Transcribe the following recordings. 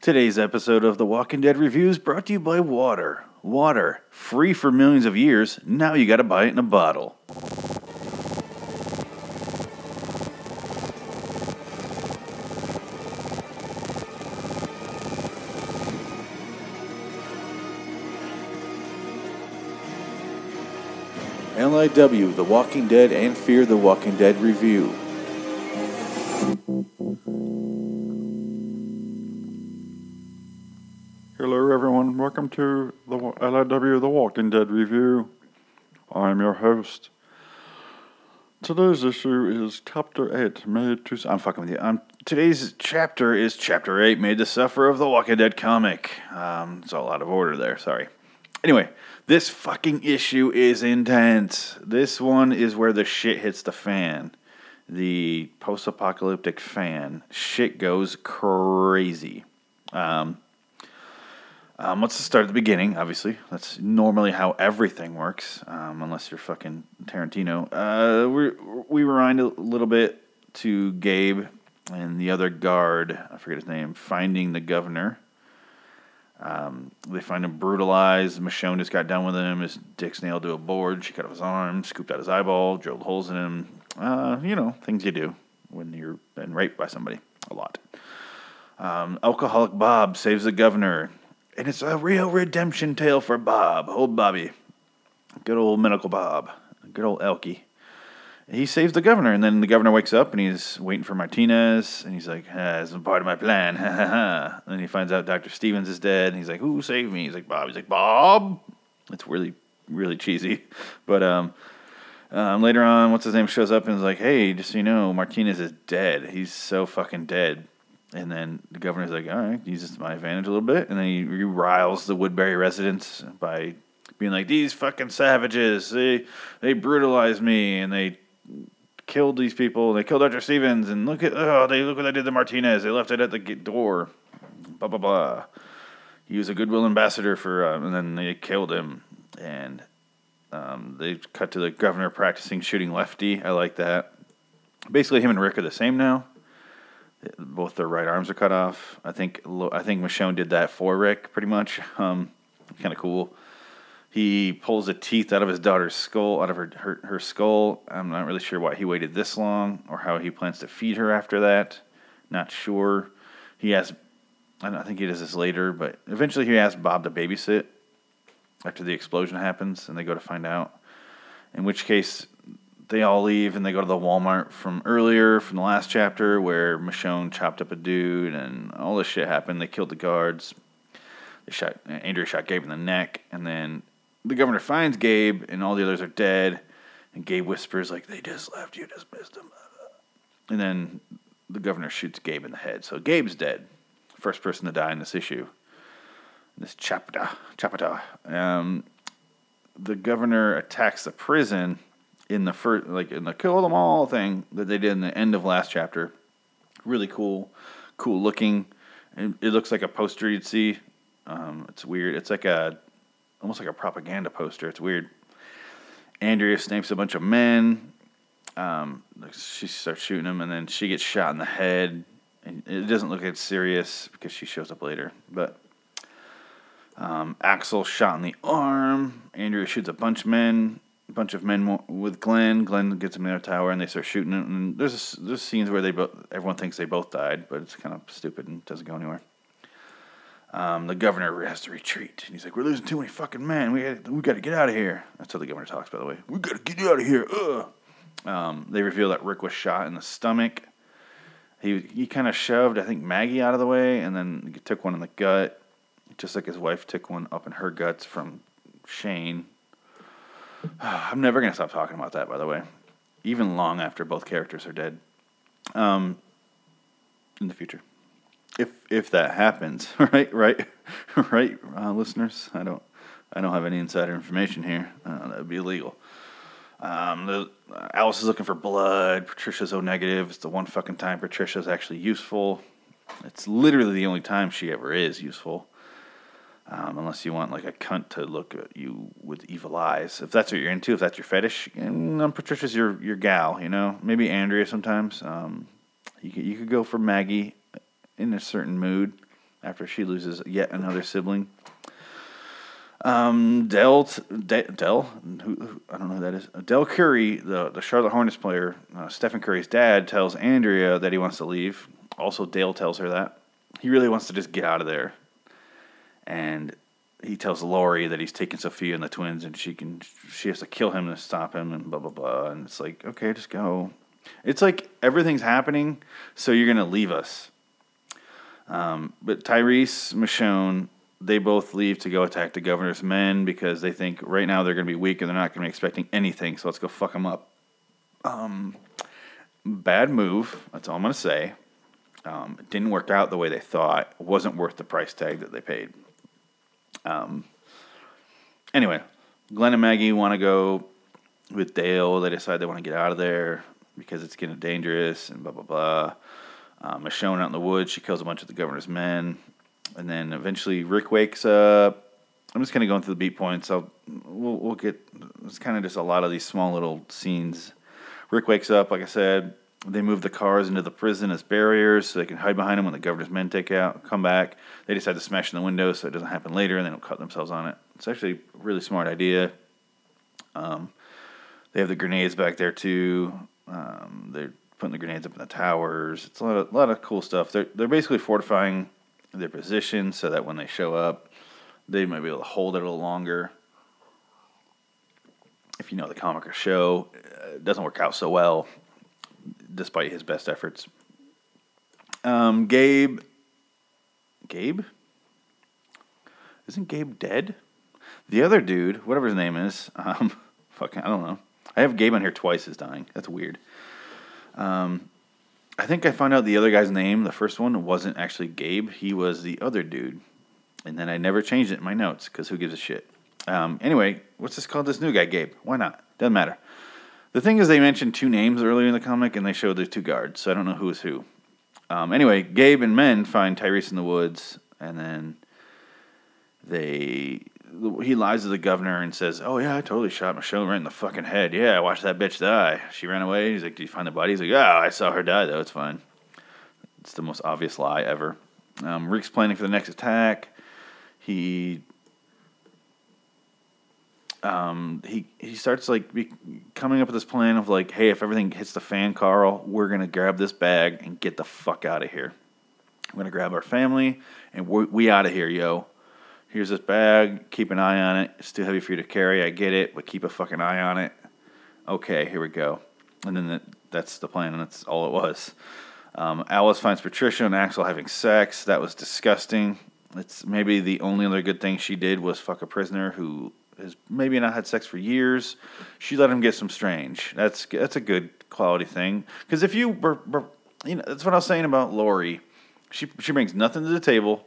Today's episode of The Walking Dead Reviews brought to you by Water. Water, free for millions of years, now you gotta buy it in a bottle. LIW, The Walking Dead, and Fear the Walking Dead review. Hello, everyone. Welcome to the LIW The Walking Dead review. I'm your host. Today's issue is Chapter 8, made to. I'm fucking with you. Um, today's chapter is Chapter 8, Made to Suffer of the Walking Dead comic. Um, it's all out of order there, sorry. Anyway, this fucking issue is intense. This one is where the shit hits the fan. The post apocalyptic fan. Shit goes crazy. Um, um, let's start at the beginning, obviously. That's normally how everything works, um, unless you're fucking Tarantino. Uh, we we rewind a little bit to Gabe and the other guard, I forget his name, finding the governor. Um, they find him brutalized. Michonne just got done with him. His dick's nailed to a board. She cut off his arm, scooped out his eyeball, drilled holes in him. Uh, you know, things you do when you're been raped by somebody a lot. Um, Alcoholic Bob saves the governor and it's a real redemption tale for Bob, old Bobby. Good old medical Bob. Good old Elkie. He saves the governor, and then the governor wakes up and he's waiting for Martinez, and he's like, ah, "This is part of my plan." and then he finds out Doctor Stevens is dead, and he's like, "Who saved me?" He's like, "Bob." He's like, "Bob." It's really, really cheesy, but um, um, later on, what's his name shows up and is like, "Hey, just so you know, Martinez is dead. He's so fucking dead." And then the governor's like, all right, use this to my advantage a little bit. And then he, riles the Woodbury residents by being like, these fucking savages, they they brutalized me and they killed these people. They killed Dr. Stevens and look at oh they look what they did to Martinez. They left it at the door. Blah blah blah. He was a goodwill ambassador for, um, and then they killed him. And um, they cut to the governor practicing shooting lefty. I like that. Basically, him and Rick are the same now both their right arms are cut off. I think I think Michonne did that for Rick pretty much. Um, kind of cool. He pulls the teeth out of his daughter's skull, out of her, her her skull. I'm not really sure why he waited this long or how he plans to feed her after that. Not sure. He asks, I think he does this later, but eventually he asks Bob to babysit after the explosion happens, and they go to find out. In which case, they all leave and they go to the Walmart from earlier, from the last chapter, where Michonne chopped up a dude and all this shit happened. They killed the guards. They shot Andrea shot Gabe in the neck, and then the governor finds Gabe, and all the others are dead. And Gabe whispers like, "They just left. You dismissed them." And then the governor shoots Gabe in the head. So Gabe's dead. First person to die in this issue. This chapter, chapter. Um, the governor attacks the prison in the first, like in the kill them all thing that they did in the end of last chapter. Really cool, cool looking. It, it looks like a poster you'd see. Um, it's weird. It's like a almost like a propaganda poster. It's weird. Andrea snipes a bunch of men. Um, she starts shooting them, and then she gets shot in the head. And it doesn't look as serious because she shows up later. But um, Axel shot in the arm. Andrea shoots a bunch of men a bunch of men with Glenn. Glenn gets him in a tower, and they start shooting. Him. And there's there's scenes where they both everyone thinks they both died, but it's kind of stupid and doesn't go anywhere. Um, the governor has to retreat, and he's like, "We're losing too many fucking men. We got we got to get out of here." That's how the governor talks, by the way. We got to get out of here. Um, they reveal that Rick was shot in the stomach. He he kind of shoved, I think, Maggie out of the way, and then took one in the gut, just like his wife took one up in her guts from Shane I'm never to stop talking about that, by the way, even long after both characters are dead. Um, in the future, if if that happens, right, right, right, uh, listeners. I don't, I don't have any insider information here. Uh, that would be illegal. Um, the, uh, Alice is looking for blood. Patricia's O negative. It's the one fucking time Patricia's actually useful. It's literally the only time she ever is useful. Um, unless you want like a cunt to look at you with evil eyes. If that's what you're into, if that's your fetish, um, Patricia's your your gal. You know, maybe Andrea sometimes. Um, you could, you could go for Maggie in a certain mood. after she loses yet another sibling. Um, Del, De, Del, who, who, I don't know who that is. Dell Curry, the the Charlotte Hornets player, uh, Stephen Curry's dad, tells Andrea that he wants to leave. Also, Dale tells her that he really wants to just get out of there. And he tells Lori that he's taking Sophia and the twins, and she can she has to kill him to stop him, and blah blah blah. And it's like, okay, just go. It's like everything's happening, so you're gonna leave us. Um, but Tyrese, Michonne, they both leave to go attack the governor's men because they think right now they're to be weak and they're not to be expecting anything. So let's go fuck them up. Um, bad move. That's all I'm to say. Um, it didn't work out the way they thought. It wasn't worth the price tag that they paid. Um, anyway, Glenn and Maggie want to go with Dale. They decide they want to get out of there because it's getting dangerous and blah, blah, blah. Um, Michonne out in the woods. She kills a bunch of the governor's men. And then eventually Rick wakes up. I'm just kind of going through the beat points. I'll, we'll, we'll get, it's kind of just a lot of these small little scenes. Rick wakes up, like I said. They move the cars into the prison as barriers so they can hide behind them when the governor's men take out, come back. They decide to smash in the window so it doesn't happen later and they don't cut themselves on it. It's actually a really smart idea. Um, they have the grenades back there too. Um, they're putting the grenades up in the towers. It's a lot of, a lot of cool stuff. They're, they're basically fortifying their position so that when they show up, they might be able to hold it a little longer. If you know the comic or show, it doesn't work out so well, despite his best efforts. Um, Gabe. Gabe? Isn't Gabe dead? The other dude, whatever his name is, um, fucking, I don't know. I have Gabe on here twice as dying. That's weird. Um, I think I found out the other guy's name. The first one wasn't actually Gabe. He was the other dude. And then I never changed it in my notes because who gives a shit? Um, anyway, what's this called? This new guy, Gabe. Why not? Doesn't matter. The thing is, they mentioned two names earlier in the comic, and they showed the two guards, so I don't know who is who. Um, anyway, Gabe and Men find Tyrese in the woods, and then they he lies to the governor and says, "Oh yeah, I totally shot Michonne right in the fucking head. Yeah, I watched that bitch die. She ran away." He's like, "Did you find the body?" He's like, "Yeah, I saw her die though. It's fine." It's the most obvious lie ever. Um, Rick's planning for the next attack. He um, he he starts like be, coming up with this plan of like, hey, if everything hits the fan, Carl, we're gonna grab this bag and get the fuck out of here. We're gonna grab our family and we we out of here, yo. Here's this bag. Keep an eye on it. It's too heavy for you to carry. I get it, but keep a fucking eye on it. Okay, here we go. And then that, that's the plan, and that's all it was. Um, Alice finds Patricia and Axel having sex. That was disgusting. It's maybe the only other good thing she did was fuck a prisoner who has maybe not had sex for years. She let him get some strange. That's that's a good quality thing. Because if you were, were, you know, that's what I was saying about Lori. She she brings nothing to the table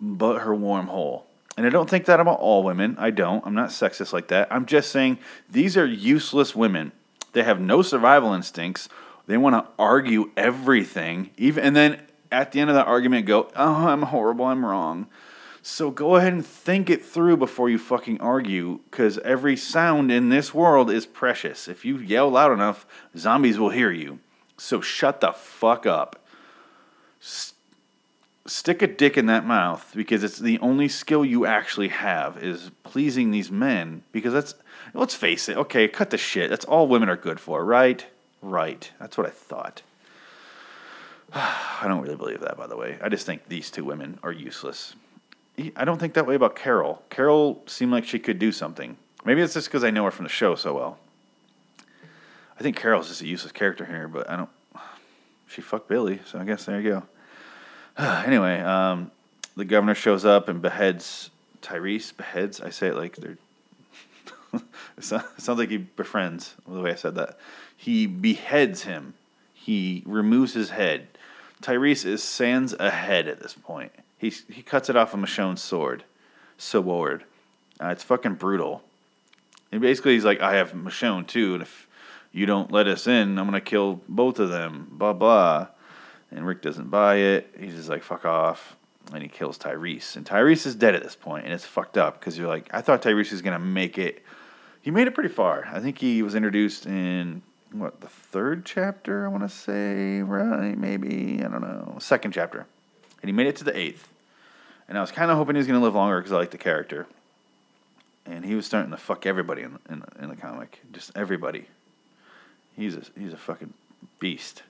but her warm hole. And I don't think that about all women. I don't. I'm not sexist like that. I'm just saying these are useless women. They have no survival instincts. They want to argue everything, even and then at the end of the argument go, "Oh, I'm horrible. I'm wrong." So go ahead and think it through before you fucking argue, because every sound in this world is precious. If you yell loud enough, zombies will hear you. So shut the fuck up. S- stick a dick in that mouth because it's the only skill you actually have is pleasing these men. Because that's, let's face it, okay, cut the shit. That's all women are good for, right? Right. That's what I thought. I don't really believe that, by the way. I just think these two women are useless. I don't think that way about Carol. Carol seemed like she could do something. Maybe it's just because I know her from the show so well. I think Carol's just a useless character here, but I don't. She fucked Billy, so I guess there you go. anyway, um, the governor shows up and beheads Tyrese. Beheads? I say it like they're. it sounds like he befriends, the way I said that. He beheads him, he removes his head. Tyrese is sands ahead at this point. He he cuts it off of Michonne's sword, sword. Uh, it's fucking brutal. And basically, he's like, I have Michonne too, and if you don't let us in, I'm gonna kill both of them. Blah blah. And Rick doesn't buy it. He's just like, fuck off. And he kills Tyrese. And Tyrese is dead at this point, and it's fucked up because you're like, I thought Tyrese was gonna make it. He made it pretty far. I think he was introduced in what the third chapter. I want to say right, maybe I don't know, second chapter. and he made it to the eighth. And I was kind of hoping he was going to live longer because I like the character. And he was starting to fuck everybody in, in, in the comic, just everybody. He's a he's a fucking beast.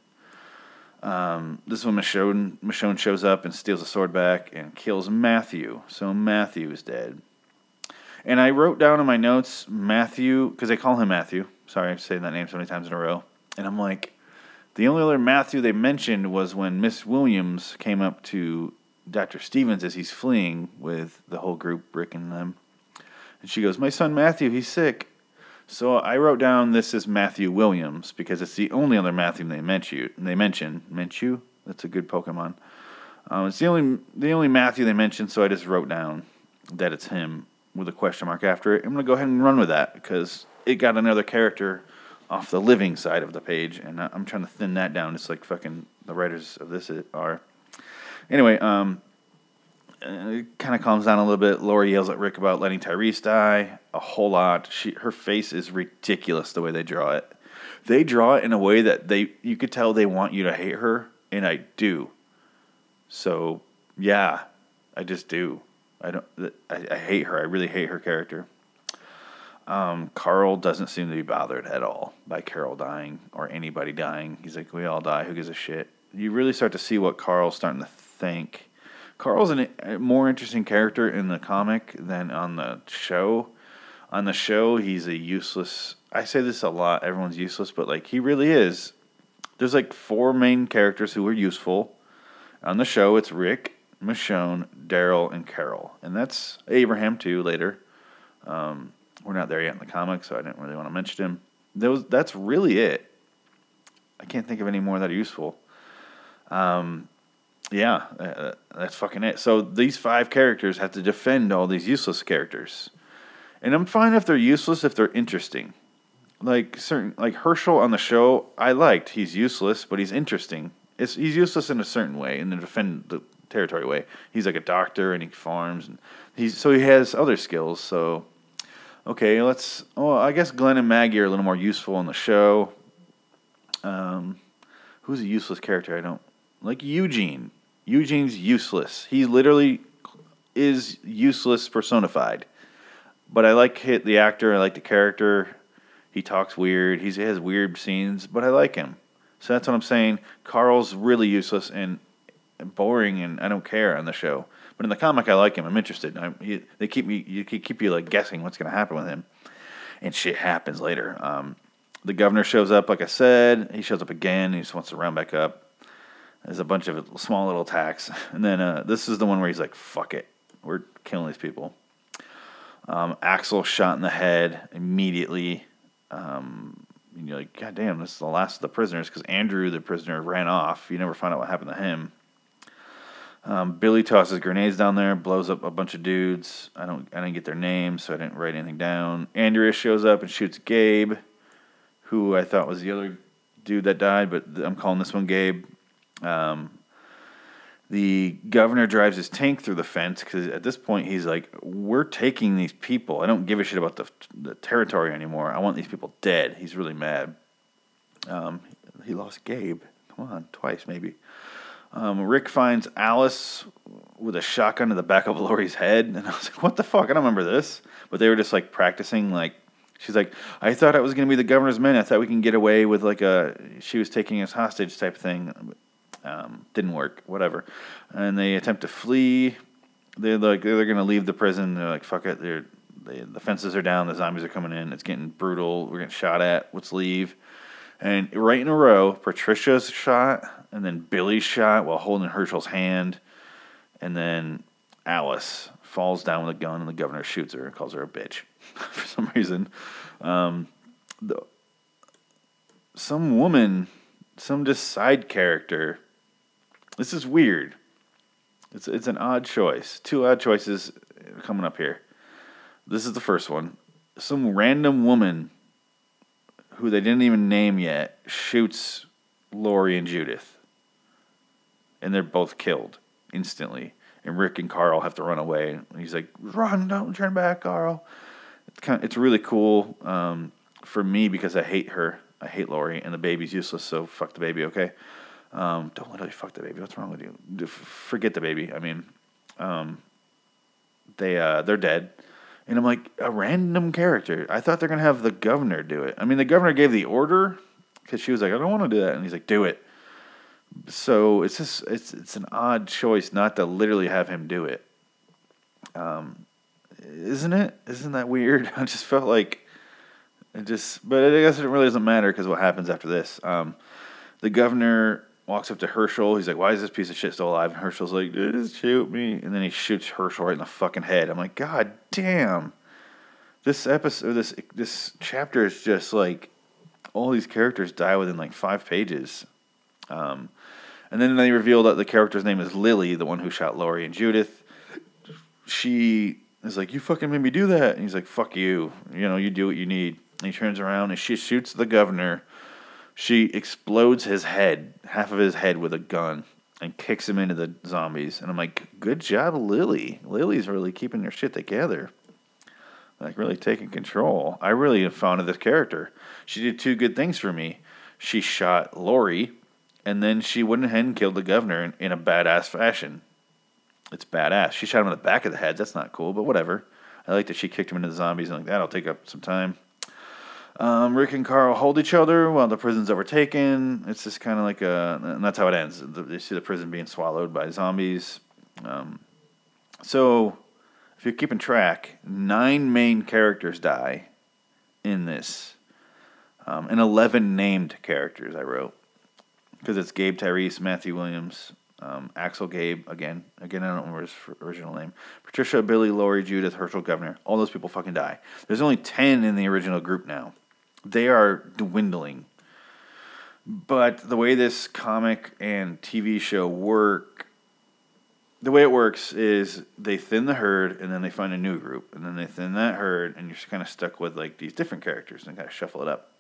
Um, this is when Michonne, Michonne shows up and steals the sword back and kills Matthew. So Matthew is dead. And I wrote down in my notes Matthew because they call him Matthew. Sorry, I'm saying that name so many times in a row. And I'm like, the only other Matthew they mentioned was when Miss Williams came up to Dr. Stevens as he's fleeing with the whole group, Rick and them. And she goes, My son Matthew, he's sick. So I wrote down this is Matthew Williams because it's the only other Matthew they mention. They mention Menchu. That's a good Pokemon. Um, it's the only the only Matthew they mentioned, so I just wrote down that it's him with a question mark after it. I'm gonna go ahead and run with that because it got another character off the living side of the page, and I'm trying to thin that down. It's like fucking the writers of this are. Anyway, um, it kind of calms down a little bit. Lori yells at Rick about letting Tyrese die a whole lot. She her face is ridiculous the way they draw it. They draw it in a way that they you could tell they want you to hate her, and I do. So yeah, I just do. I don't. I, I hate her. I really hate her character. Um, Carl doesn't seem to be bothered at all by Carol dying or anybody dying. He's like, we all die. Who gives a shit? You really start to see what Carl's starting to think. Carl's a more interesting character in the comic than on the show. On the show, he's a useless. I say this a lot. Everyone's useless, but like he really is. There's like four main characters who are useful. On the show, it's Rick, Michonne, Daryl, and Carol, and that's Abraham too. Later, um, we're not there yet in the comic, so I didn't really want to mention him. Those that's really it. I can't think of any more that are useful. Um, yeah, uh, that's fucking it. So these five characters have to defend all these useless characters, and I'm fine if they're useless if they're interesting. Like certain, like Hershel on the show, I liked. He's useless, but he's interesting. It's he's useless in a certain way, in the defend the territory way. He's like a doctor and he farms, and he's so he has other skills. So okay, let's. Oh, I guess Glenn and Maggie are a little more useful in the show. Um, who's a useless character? I don't like Eugene. Eugene's useless. He literally is useless personified. But I like hit the actor. I like the character. He talks weird. He's, he has weird scenes, but I like him. So that's what I'm saying. Carl's really useless and boring, and I don't care on the show. But in the comic, I like him. I'm interested. I, he, they keep me. You keep you like guessing what's going to happen with him, and shit happens later. Um, the governor shows up, like I said. He shows up again. He just wants to round back up. There's a bunch of small little attacks, and then uh, this is the one where he's like, "Fuck it, we're killing these people." Um, Axel shot in the head immediately. Um, and you're like, God damn, this is the last of the prisoners because Andrew, the prisoner, ran off. You never find out what happened to him. Um, Billy tosses grenades down there, blows up a bunch of dudes. I don't, I didn't get their names, so I didn't write anything down. Andrea shows up and shoots Gabe, who I thought was the other dude that died, but I'm calling this one Gabe. Um, the governor drives his tank through the fence because at this point he's like, "We're taking these people. I don't give a shit about the the territory anymore. I want these people dead." He's really mad. Um, he lost Gabe. Come on, twice maybe. Um, Rick finds Alice with a shotgun to the back of Lori's head, and I was like, "What the fuck? I don't remember this." But they were just like practicing. Like, she's like, "I thought it was to be the governor's men. I thought we can get away with like a she was taking us hostage type thing." Um, didn't work. Whatever. And they attempt to flee. They're like they're to leave the prison. They're like, "Fuck it." They're they, the fences are down. The zombies are coming in. It's getting brutal. We're getting shot at. Let's leave. And right in a row, Patricia's shot, and then Billy's shot while holding Hershel's hand, and then Alice falls down with a gun, and the governor shoots her and calls her a bitch for some reason. Um, the, some woman, some just side character. This is weird. It's it's an odd choice. Two odd choices coming up here. This is the first one. Some random woman who they didn't even name yet, shoots Lori and Judith. And they're both killed instantly. And Rick and Carl have to run away. And he's like, run, don't turn back, Carl. It's, kind of, it's really cool um, for me because I hate her. I hate Lori, and the baby's useless, so fuck the baby, okay? Um, don't literally fuck the baby. What's wrong with you? Forget the baby. I mean, um, they uh, they're dead, and I'm like a random character. I thought they're gonna have the governor do it. I mean, the governor gave the order because she was like, I don't want to do that, and he's like, do it. So it's just it's it's an odd choice not to literally have him do it. Um, isn't it? Isn't that weird? I just felt like it just, but I guess it really doesn't matter because what happens after this? Um, the governor walks up to Hershel. He's like, "Why is this piece of shit still alive?" And Hershel's like, "Just shoot me!" And then he shoots Hershel right in the fucking head. I'm like, "God damn!" This episode, this this chapter is just like all these characters die within like five pages. Um, and then they reveal that the character's name is Lily, the one who shot Lori and Judith. She is like, "You fucking made me do that," and he's like, "Fuck you! You know, you do what you need." And he turns around and she shoots the governor. She explodes his head, half of his head, with a gun, and kicks him into the zombies. And I'm like, "Good job, Lily. Lily's really keeping her shit together." Like really taking control. I really fond of this character. She did two good things for me. She shot Lori, and then she went ahead and killed the governor in, in a badass fashion. It's badass. She shot him in the back of the head. That's not cool, but whatever. I like that she kicked him into the zombies and like that'll take up some time. Um, Rick and Carl hold each other while the prison's overtaken. It's just kind of like a, and that's how it ends. They see the prison being swallowed by zombies. Um, so, if you're keeping track, nine main characters die in this, um, and 11 named characters I wrote. Because it's Gabe Tyrese, Matthew Williams, um, Axel Gabe, again. Again, I don't remember his original name. Patricia, Billy, Lori, Judith, Hershel, Governor. All those people fucking die. There's only 10 in the original group now. They are dwindling. But the way this comic and TV show work, the way it works is they thin the herd and then they find a new group and then they thin that herd and you're kind of stuck with like these different characters and kind of shuffle it up.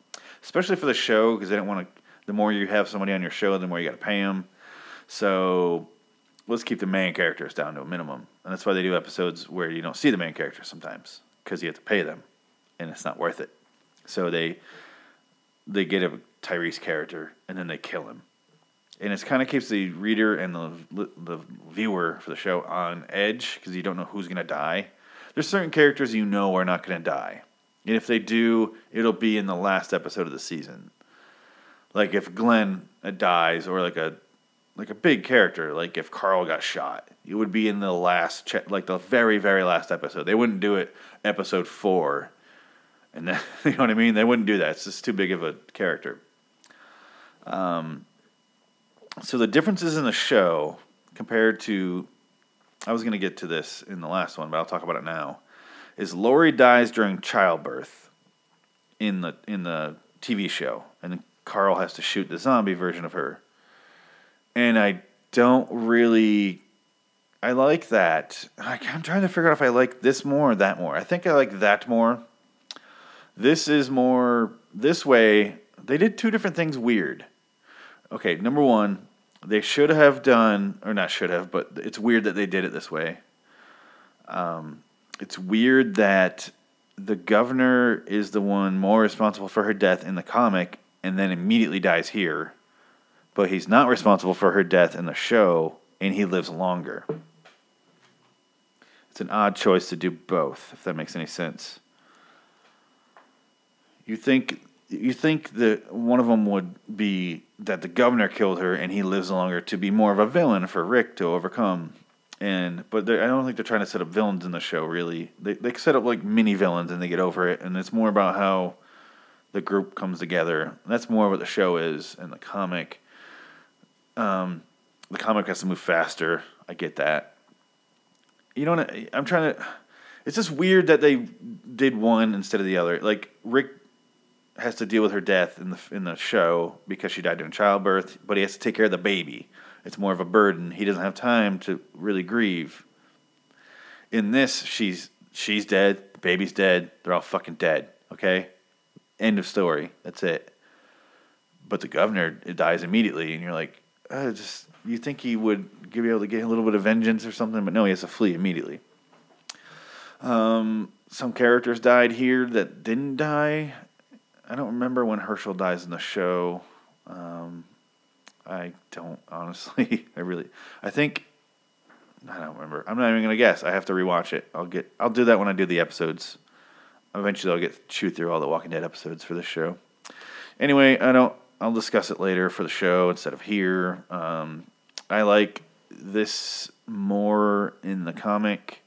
Especially for the show because they don't want to. The more you have somebody on your show, the more you got to pay them. So let's keep the main characters down to a minimum, and that's why they do episodes where you don't see the main characters sometimes because you have to pay them, and it's not worth it. So they they get a Tyrese character and then they kill him, and it kind of keeps the reader and the the viewer for the show on edge because you don't know who's gonna die. There's certain characters you know are not gonna die, and if they do, it'll be in the last episode of the season. Like if Glenn uh, dies, or like a like a big character, like if Carl got shot, it would be in the last, like the very, very last episode. They wouldn't do it episode four, and then you know what I mean. They wouldn't do that. It's just too big of a character. Um, so the differences in the show compared to, I was going to get to this in the last one, but I'll talk about it now. Is Lori dies during childbirth in the in the TV show, and Carl has to shoot the zombie version of her and I don't really. I like that. I'm trying to figure out if I like this more or that more. I think I like that more. This is more. This way, they did two different things weird. Okay, number one, they should have done, or not should have, but it's weird that they did it this way. Um, it's weird that the governor is the one more responsible for her death in the comic and then immediately dies here but he's not responsible for her death in the show, and he lives longer. It's an odd choice to do both, if that makes any sense. You think you think that one of them would be that the governor killed her and he lives longer to be more of a villain for Rick to overcome. And but I don't think they're trying to set up villains in the show. Really, they they set up like mini villains and they get over it, and it's more about how the group comes together. That's more what the show is in the comic. Um, the comic has to move faster. I get that. You know, what I- I'm trying to. It's just weird that they did one instead of the other. Like Rick has to deal with her death in the in the show because she died during childbirth, but he has to take care of the baby. It's more of a burden. He doesn't have time to really grieve. In this, she's she's dead. The baby's dead. They're all fucking dead. Okay, end of story. That's it. But the governor dies immediately, and you're like, uh, just you think he would be able to get a little bit of vengeance or something, but no, he has to flee immediately. Um, some characters died here that didn't die. I don't remember when Hershel dies in the show. Um, I don't honestly. I really. I think. I don't remember. I'm not even gonna guess. I have to rewatch it. I'll get. I'll do that when I do the episodes. Eventually, I'll get chew through all the Walking Dead episodes for this show. Anyway, I don't. I'll discuss it later for the show instead of here. Um, I like this more in the comic.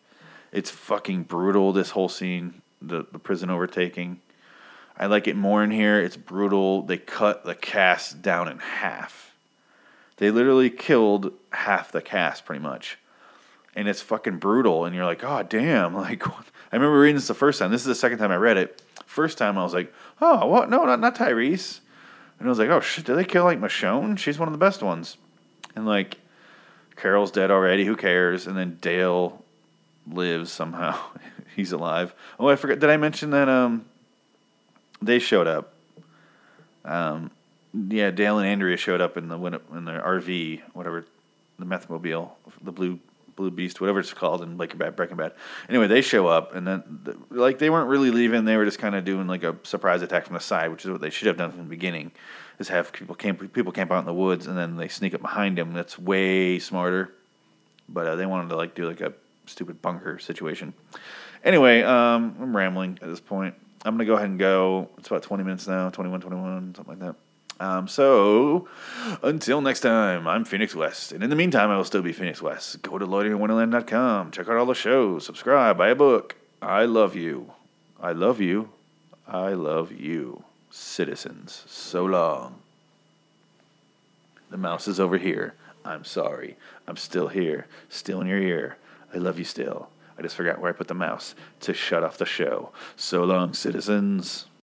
It's fucking brutal. This whole scene, the the prison overtaking. I like it more in here. It's brutal. They cut the cast down in half. They literally killed half the cast, pretty much. And it's fucking brutal. And you're like, oh, damn. Like, I remember reading this the first time. This is the second time I read it. First time I was like, oh, what? No, not, not Tyrese. And I was like, oh, shit, did they kill, like, Michonne? She's one of the best ones. And, like, Carol's dead already. Who cares? And then Dale lives somehow. He's alive. Oh, I forgot. Did I mention that um, they showed up? Um, yeah, Dale and Andrea showed up in the in the RV, whatever, the Methmobile, the blue blue beast, whatever it's called in Breaking Bad. Breaking Bad. Anyway, they show up, and then the, like they weren't really leaving; they were just kind of doing like a surprise attack from the side, which is what they should have done from the beginning. Is have people camp people camp out in the woods, and then they sneak up behind them. That's way smarter. But uh, they wanted to like do like a stupid bunker situation. Anyway, um, I'm rambling at this point. I'm gonna go ahead and go. It's about 20 minutes now, 21, 21, something like that. Um, so, until next time, I'm Phoenix West. And in the meantime, I will still be Phoenix West. Go to loiterinwonderland.com. Check out all the shows. Subscribe. Buy a book. I love you. I love you. I love you, citizens. So long. The mouse is over here. I'm sorry. I'm still here. Still in your ear. I love you still. I just forgot where I put the mouse to shut off the show. So long, citizens.